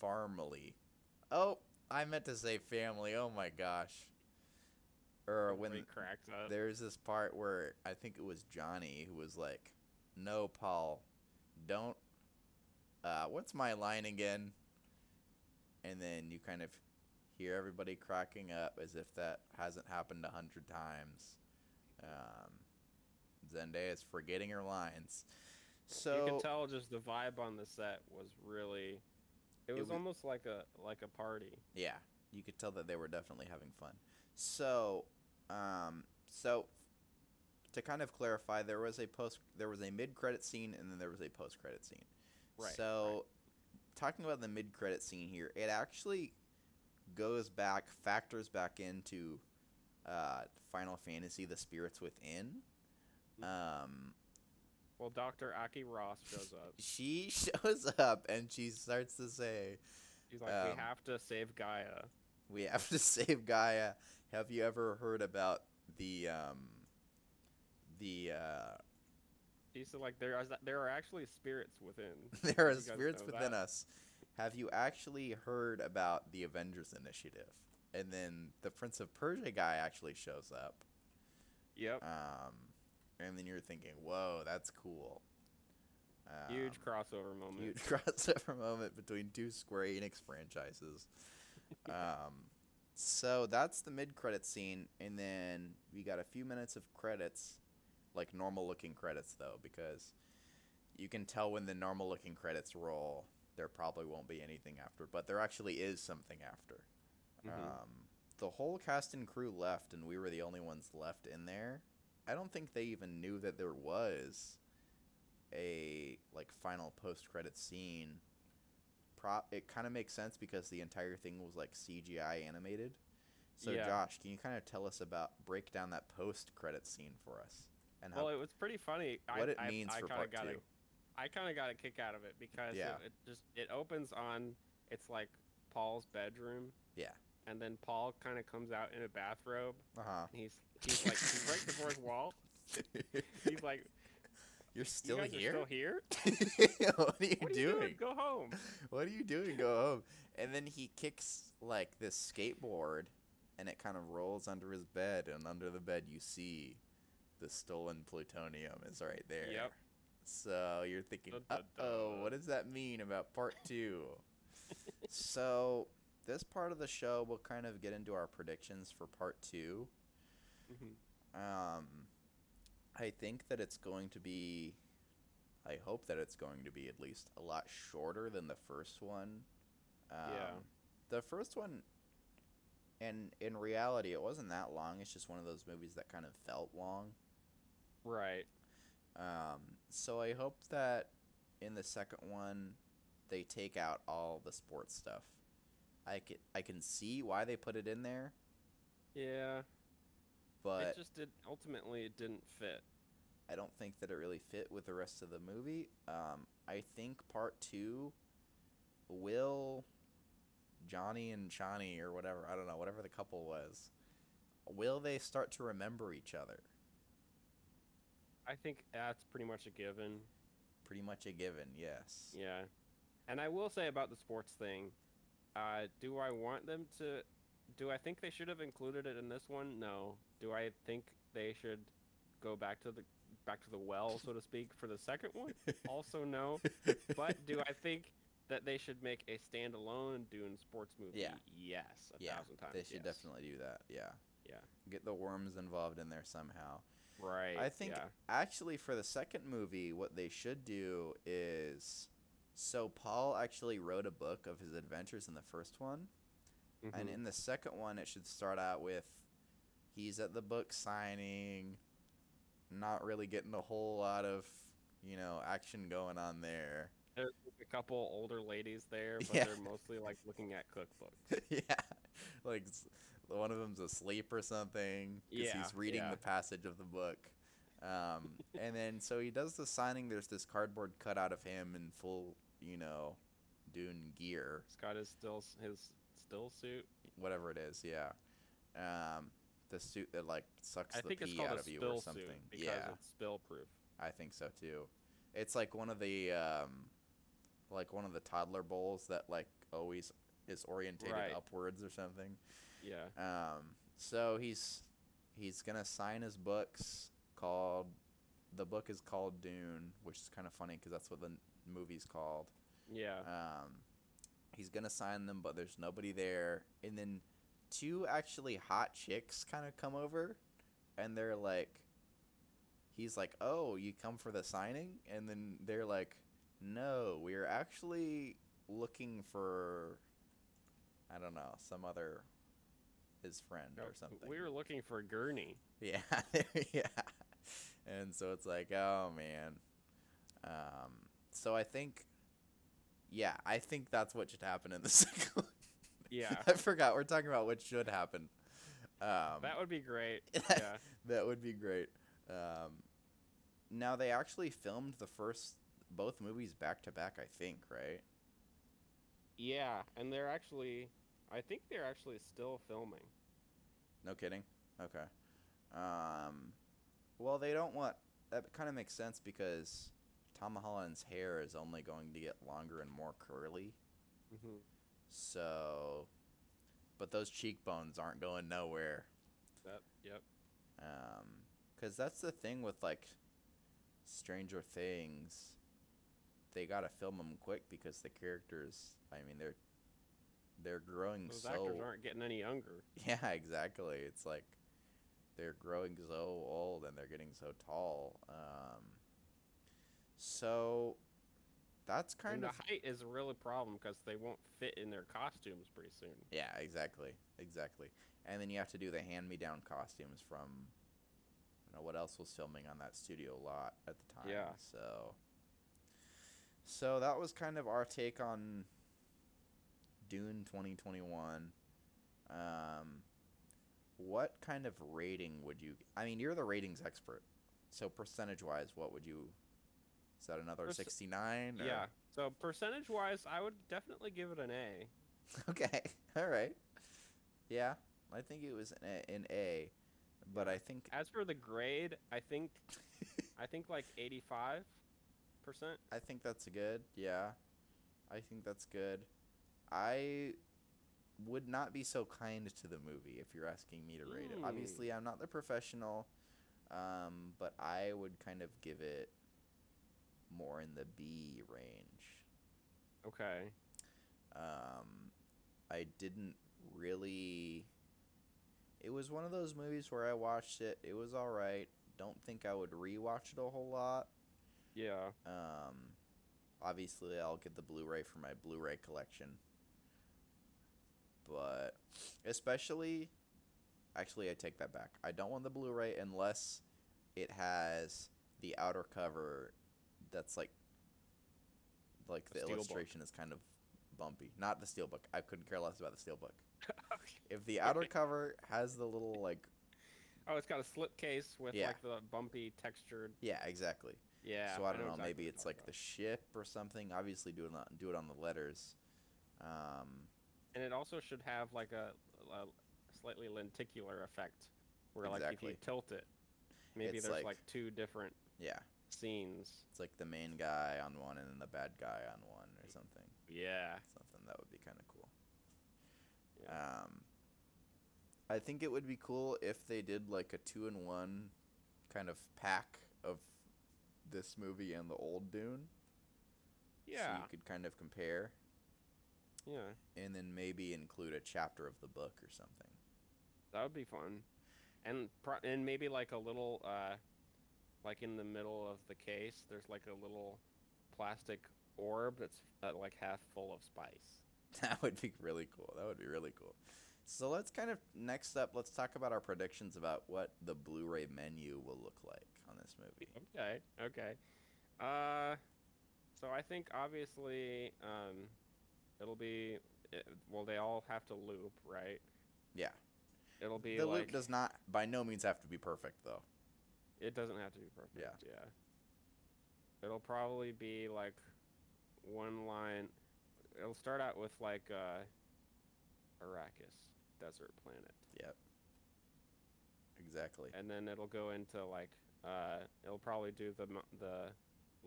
family oh i meant to say family oh my gosh or when cracks up. there's this part where i think it was johnny who was like no paul don't uh what's my line again and then you kind of hear everybody cracking up as if that hasn't happened a hundred times um, is forgetting her lines. So you can tell just the vibe on the set was really. It was was- almost like a like a party. yeah, you could tell that they were definitely having fun. So, um, so to kind of clarify, there was a post, there was a mid-credit scene, and then there was a post-credit scene. Right, So, talking about the mid-credit scene here, it actually goes back, factors back into uh, Final Fantasy: The Spirits Within. Um, Well, Dr. Aki Ross shows up. she shows up and she starts to say, He's like, Um, we have to save Gaia. "We have to save Gaia." Have you ever heard about the um, the uh, He said, like, there are there are actually spirits within. there are spirits within that? us? Have you actually heard about the Avengers Initiative? And then the Prince of Persia guy actually shows up. Yep. Um, and then you're thinking, "Whoa, that's cool." Huge Um, crossover moment. huge crossover moment between two Square Enix franchises. um, so that's the mid credit scene, and then we got a few minutes of credits, like normal looking credits though, because you can tell when the normal looking credits roll, there probably won't be anything after, but there actually is something after. Mhm. Um, the whole cast and crew left, and we were the only ones left in there. I don't think they even knew that there was a like final post credit scene. Pro- it kind of makes sense because the entire thing was like CGI animated. So Yeah. Josh, can you kind of tell us about break down that post credit scene for us and how well, it was pretty funny. what I, it means I for kinda part got two? A, I kind of got a kick out of it because Yeah. it, it just it opens on it's like Paul's bedroom. Yeah. And then Paul kind of comes out in a bathrobe. uh huh. He's he's like he's right before his wall. He's like, You're still you guys here. are still here. what are you What are you doing? Go home. what are you doing? Go home. And then he kicks like this skateboard and it kind of rolls under his bed and under the bed you see the stolen plutonium is right there. Yep. So you're thinking, oh, what does that mean about part two? so this part of the show we'll kind of get into our predictions for part two. Mhm. Um, I think that it's going to be. I hope that it's going to be at least a lot shorter than the first one. Um, Yeah. The first one, and in reality, it wasn't that long. It's just one of those movies that kind of felt long. Right. Um, so I hope that in the second one, they take out all the sports stuff. I can I can see why they put it in there, Yeah. but it just did. Ultimately, it didn't fit. I don't think that it really fit with the rest of the movie. Um, I think part two will Johnny and Johnny or whatever I don't know whatever the couple was. Will they start to remember each other? I think that's pretty much a given. Pretty much a given, yes. Yeah. And I will say about the sports thing, uh, do I want them to? Do I think they should have included it in this one? No. Do I think they should go back to the back to the well, so to speak, for the second one? Also, no. But do I think that they should make a standalone Dune sports movie? Yeah. Yes. A yeah, thousand times. they should yes. definitely do that. Yeah, Yeah. get the worms involved in there somehow. Right. I think Yeah. actually for the second movie, what they should do is so Paul actually wrote a book of his adventures in the first one, and Mhm. in the second one, it should start out with he's at the book signing, not really getting a whole lot of you know action going on there. There's a couple older ladies there, but Yeah. they're mostly like looking at cookbooks. yeah, like one of them's asleep or something because Yeah, he's reading yeah. the passage of the book. Um, and then so he does the signing. There's this cardboard cutout of him in full, you know, Dune gear, He's got his still his still suit. whatever it is. Yeah, um, the suit that like sucks I the pee out of you or something. Yeah, it's spill proof. I think so too. It's like one of the um, like one of the toddler bowls that like always is orientated Right. upwards or something. Yeah. Um, so he's he's gonna sign his books called. The book is called Dune, which is kind of funny because that's what the movie's called. Yeah. Um, he's gonna sign them, but there's nobody there. And then two actually hot chicks kind of come over, and they're like, he's like, "Oh, you come for the signing?" And then they're like, "No, we are actually looking for, I don't know, some other." His friend or something. We were looking for Gurney. Yeah, yeah. And so it's like, oh man. Um, so I think, yeah, I think that's what should happen in the second one. Yeah. I forgot. We're talking about what should happen. Um, that would be great. Yeah. that would be great. Um, now they actually filmed the first both movies back to back. I think, right? Yeah, and they're actually I think they're actually still filming. No kidding. Okay. Um, well, they don't want. That kind of makes sense because Tom Holland's hair is only going to get longer and more curly. Mhm. So, but those cheekbones aren't going nowhere. That yep. Um, because that's the thing with like Stranger Things. they gotta film them quick because the characters. I mean, they're they're growing Those so. actors aren't getting any younger. Yeah, exactly. It's like they're growing so old and they're getting so tall. Um, so that's kind and of the height is a real problem because they won't fit in their costumes pretty soon. yeah, exactly, exactly. And then you have to do the hand-me-down costumes from. I don't know what else was filming on that studio lot at the time. Yeah. So. So that was kind of our take on Dune 2021. Um, what kind of rating would you? I mean, you're the ratings expert, so percentage-wise, what would you? Is that another Perc- 69? or- Yeah. So percentage wise, I would definitely give it an A. Okay. All right. Yeah, I think it was an A, an A but I think As for the grade, I think I think like 85 percent. I think that's good. Yeah, I think that's good. I would not be so kind to the movie if you're asking me to rate it. Mm. Obviously, I'm not the professional, um, but I would kind of give it more in the B range. Okay. Um, I didn't really. It was one of those movies where I watched it. It was all right. Don't think I would rewatch it a whole lot. Yeah. Um, obviously, I'll get the Blu-ray for my Blu-ray collection. But especially, actually, I take that back. I don't want the Blu-ray unless it has the outer cover that's like, like The the illustration is kind of bumpy. Not the steelbook. I couldn't care less about the steelbook. okay. If the outer cover has the little like, Oh, it's got a slip case with Yeah. like the bumpy textured. yeah, exactly. Yeah. so I don't know. exactly maybe it's like talking the ship or something. Obviously, do it on do it on the letters. Um, about. And it also should have like a, a slightly lenticular effect, where like if you tilt it, maybe It's there's like- like two different yeah, scenes. it's like the main guy on one and then the bad guy on one or something. Yeah. Something that would be kind of cool. Yeah. Um, I think it would be cool if they did like a two in one kind of pack of this movie and the old Dune. So Yeah. you could kind of compare Yeah. and then maybe include a chapter of the book or something. That would be fun, and pro- and maybe like a little, uh, like in the middle of the case, there's like a little plastic orb that's uh, like half full of spice. That would be really cool. That would be really cool. So let's kind of next up, let's talk about our predictions about what the Blu-ray menu will look like on this movie. Okay. Okay. Uh, so I think obviously, um, it'll be, it, well, they all have to loop, right? Yeah. It'll be The like loop does not by no means have to be perfect though. It doesn't have to be perfect. Yeah. Yeah. It'll probably be like one line. It'll start out with like uh, Arrakis, desert planet, Yep. Exactly. and then it'll go into like uh, it'll probably do the the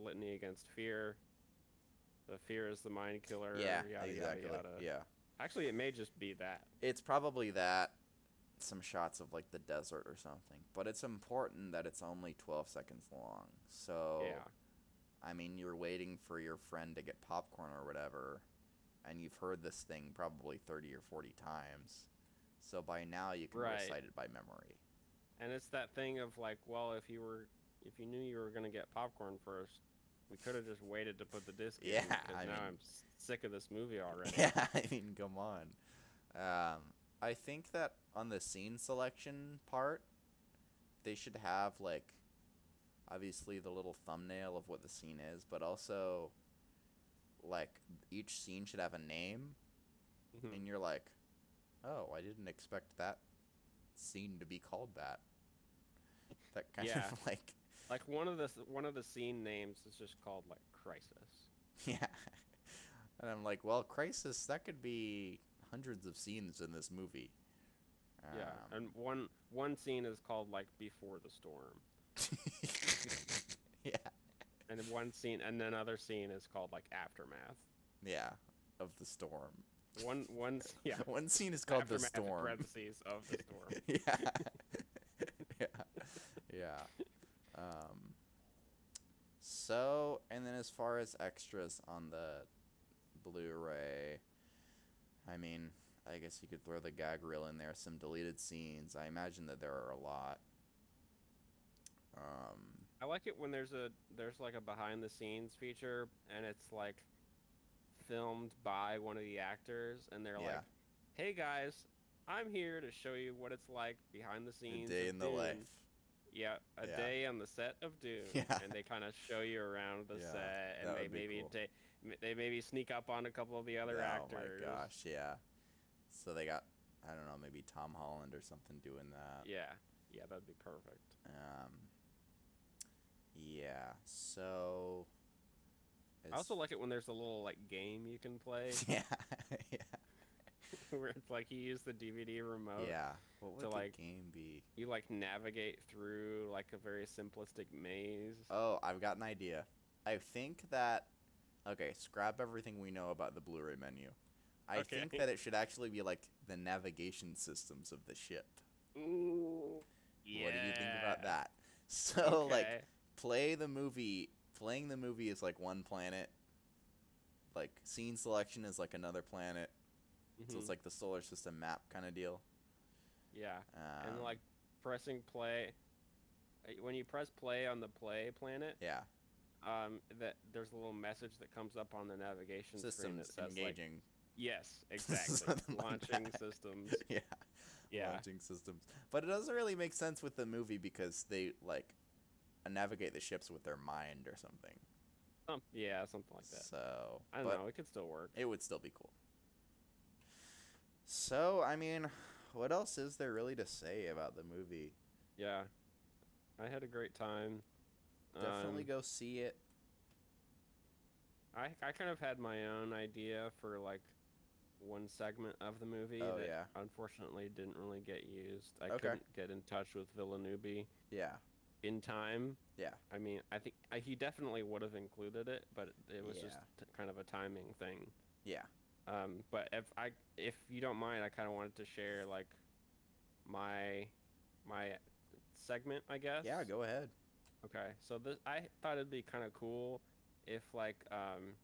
litany against fear. The fear is the mind killer. Yeah, yada, exactly. Yada, yada. Yeah. Actually, it may just be that. It's probably that some shots of like the desert or something, but it's important that it's only 12 seconds long. So Yeah. I mean, you're waiting for your friend to get popcorn or whatever, and you've heard this thing probably 30 or 40 times. So by now you can Right. recite it by memory. And it's that thing of like, well, if you were, if you knew you were gonna get popcorn first, we could have just waited to put the disc in. Yeah, because I now mean- I'm sick of this movie already. Yeah, I mean, come on. Um, I think that on the scene selection part, they should have like, obviously the little thumbnail of what the scene is, but also, like each scene should have a name, Mhm. and you're like, oh, I didn't expect that scene to be called that. That kind Yeah. of like, Like one of the one of the scene names is just called like Crisis. yeah. And I'm like, well, Crisis, that could be hundreds of scenes in this movie. yeah, Um, and one one scene is called like Before the Storm, yeah, and one scene, and then other scene is called like Aftermath. yeah, of the storm. One one yeah. One scene is called the Aftermath in storm. Parentheses of the storm. yeah, yeah, yeah. Um, So, and then as far as extras on the Blu-ray, I mean, I guess you could throw the gag reel in there, some deleted scenes. I imagine that there are a lot. Um, I like it when there's a there's like a behind the scenes feature and it's like filmed by one of the actors and they're Yeah. like, "Hey guys, I'm here to show you what it's like behind the the scenes." day in the life. Dune." Yeah, a Yeah. day on the set of Dune, Yeah. and they kind of show you around the Yeah, set, and they maybe cool. ta- they maybe sneak up on a couple of the other oh actors. my gosh, yeah. So they got, I don't know, maybe Tom Holland or something doing that. Yeah, yeah, that'd be perfect. Um, yeah. So. I also like it when there's a little like game you can play Yeah. yeah. where it's like you use the DVD remote. Yeah. What would to, the like- game be? You like navigate through like a very simplistic maze. Oh, I've got an idea. I think that. Okay, scrap everything we know about the Blu-ray menu. I think that it should actually be like the navigation systems of the ship. Ooh. Yeah. What do you think about that? So like play the movie playing the movie is like one planet. Like scene selection is like another planet. So Mhm. it's like the solar system map kind of deal. yeah, Um, and like pressing play. uh, When you press play on the play planet, yeah, um, that there's a little message that comes up on the navigation screen systems that says like, engaging. yes, exactly, Something like launching systems. yeah, Yeah, launching systems. But it doesn't really make sense with the movie because they like navigate the ships with their mind or something. some, yeah, something like that. So I don't know. It could still work. It would still be cool. So I mean, what else is there really to say about the movie? Yeah, I had a great time. Definitely Um, go see it. I I kind of had my own idea for like one segment of the movie Oh, that yeah. unfortunately didn't really get used. I Okay. couldn't get in touch with Villeneuve Yeah, in time. yeah, I mean, I think I, he definitely would have included it, but it was just Yeah. t- kind of a timing thing. yeah. Um, but if I if you don't mind, I kind of wanted to share like my my segment, I guess. Yeah, go ahead. Okay, so this I thought it'd be kind of cool if like um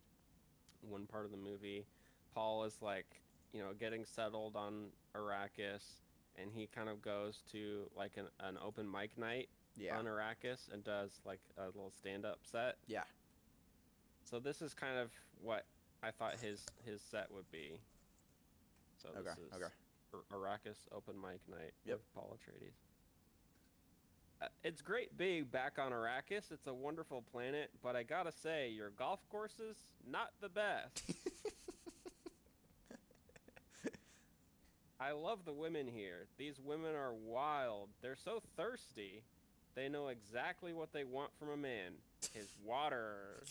one part of the movie, Paul is like you know getting settled on Arrakis, and he kind of goes to like an, an open mic night Yeah, on Arrakis and does like a little stand up set. yeah. So this is kind of what I thought his his set would be. So this Okay, is okay. Ar- Arrakis open mic night Yep. with Paul Atreides. Uh, it's great being back on Arrakis. It's a wonderful planet, but I gotta say, your golf courses not the best. I love the women here. These women are wild. They're so thirsty. They know exactly what they want from a man. His water.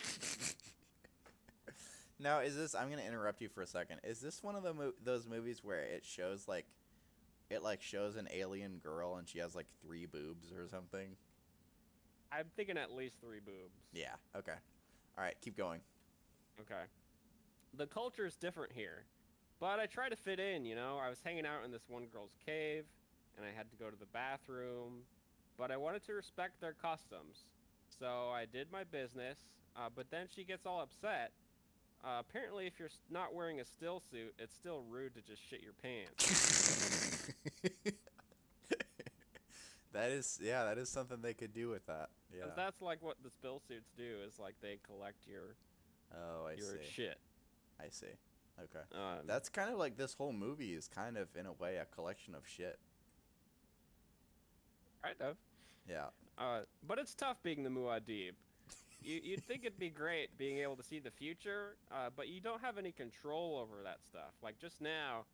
Now, is this? I'm gonna interrupt you for a second. Is this one of the mo- those movies where it shows like, it like shows an alien girl and she has like three boobs or something? I'm thinking at least three boobs. Yeah. Okay. All right. Keep going. Okay. The culture is different here, but I try to fit in. You know, I was hanging out in this one girl's cave, and I had to go to the bathroom, but I wanted to respect their customs, so I did my business. Uh, but then she gets all upset. Uh, apparently, if you're not wearing a still suit, it's still rude to just shit your pants. that is yeah. That is something they could do with that. Yeah. that's like what the spill suits do. Is like they collect your Oh, I your see. shit. I see. Okay. Um, That's kind of like this whole movie is kind of in a way a collection of shit. kind of. Yeah. Uh, but it's tough being the Muad'Dib. You, you'd think it'd be great being able to see the future, uh, but you don't have any control over that stuff. Like just now,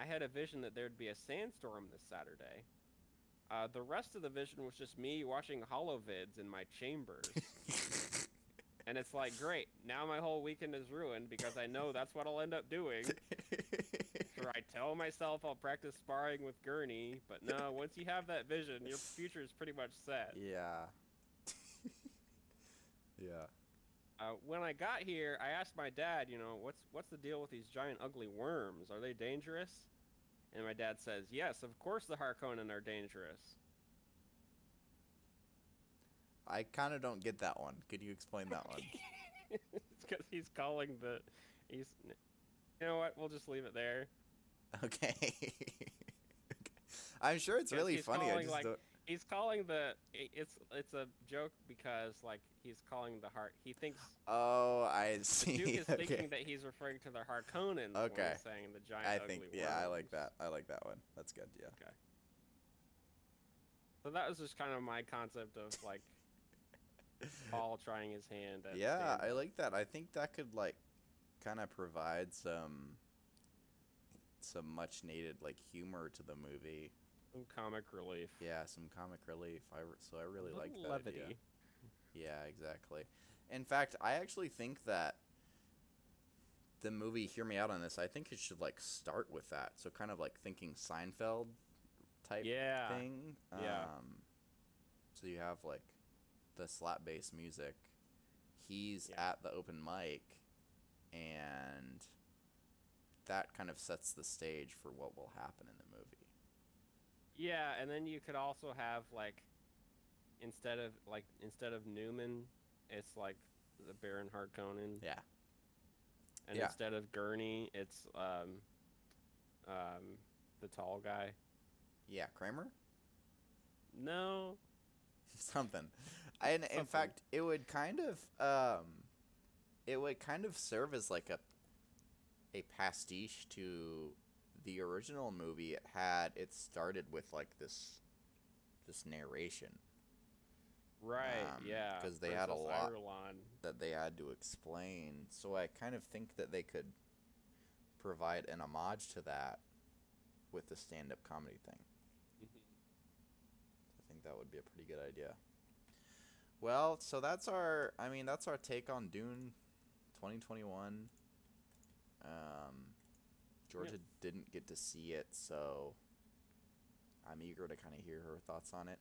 I had a vision that there'd be a sandstorm this Saturday. Uh, the rest of the vision was just me watching holovids in my chambers. and it's like, great, now my whole weekend is ruined because I know that's what I'll end up doing. Sure, I tell myself I'll practice sparring with Gurney, but no, once you have that vision, your future is pretty much set. yeah. Yeah. Uh, when I got here, I asked my dad, you know, what's what's the deal with these giant ugly worms? Are they dangerous? And my dad says, yes, of course the Harkonnen are dangerous. I kind of don't get that one. Could you explain that one? it's because he's calling the. He's. You know what? We'll just leave it there. Okay. I'm sure it's really funny. I just like, don't... He's calling the. It's it's a joke because like he's calling the heart. He thinks Oh, I the see. Duke is okay. thinking that he's referring to the Harkonnens. when Okay. he's saying the giant. I ugly think yeah, I like that. I like that one. That's good. Yeah. Okay. So that was just kind of my concept of like Paul trying his hand at. Yeah, I like that. I think that could like kind of provide some some much needed like humor to the movie. Some comic relief. Yeah, some comic relief. I so I really like that levity. idea. Yeah, exactly. In fact, I actually think that the movie Hear Me Out on this, I think it should like start with that. So kind of like thinking Seinfeld type Yeah. thing. yeah. Um, so you have like the slap bass music. He's Yeah. at the open mic, and that kind of sets the stage for what will happen in the movie. Yeah, and then you could also have like instead of like instead of Newman, it's like the Baron Harkonnen, Yeah. and yeah. instead of Gurney, it's um um the tall guy. Yeah, Kramer? No, Something. And in fact, it would kind of um it would kind of serve as like a a pastiche to the original movie. It had it started with like this this narration right? Um, yeah, 'cause they had a lot- Irulan. that they had to explain. So I kind of think that they could provide an homage to that with the stand-up comedy thing. I think that would be a pretty good idea. Well, so that's our I mean, that's our take on Dune 2021. Um Georgia didn't get to see it, so I'm eager to kind of hear her thoughts on it.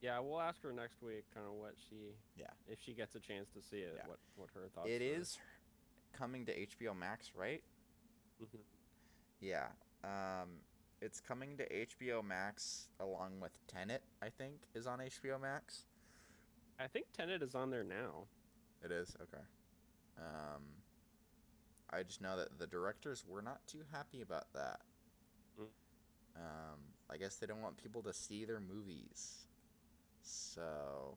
Yeah, we'll ask her next week, kind of what she, Yeah. if she gets a chance to see it, Yeah. what what her thoughts. It are. is coming to HBO Max, right? Mhm. Yeah. Um it's coming to HBO Max along with Tenet, I think, is on HBO Max. I think Tenet is on there now. It is okay. Um, I just know that the directors were not too happy about that. Mm. Um, I guess they don't want people to see their movies. So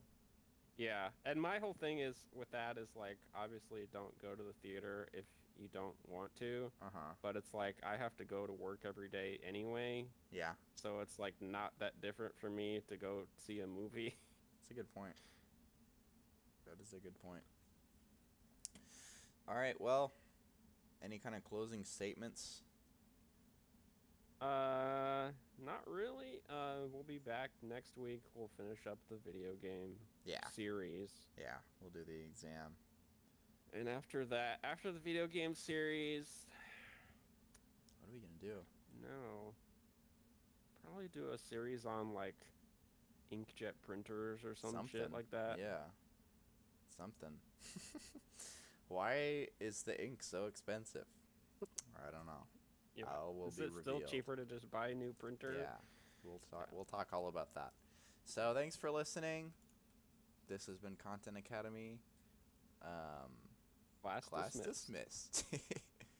Yeah, and my whole thing is with that is like obviously don't go to the theater if you don't want to, uh huh. but it's like I have to go to work every day anyway, Yeah, so it's like not that different for me to go see a movie. that's a good point. That is a good point. All right. Well, any kind of closing statements? Uh, not really. Uh, we'll be back next week. We'll finish up the video game Yeah. series. Yeah. We'll do the exam. And after that, after the video game series, What are we gonna do? no. Probably do a series on like inkjet printers or some shit Something. like that. Yeah. Something. Why is the ink so expensive? I don't know. Yeah. Oh, will Is be it still cheaper to just buy a new printer? Yeah. We'll talk Yeah. we'll talk all about that. So thanks for listening. This has been Content Academy. Um Class, class dismissed. dismissed.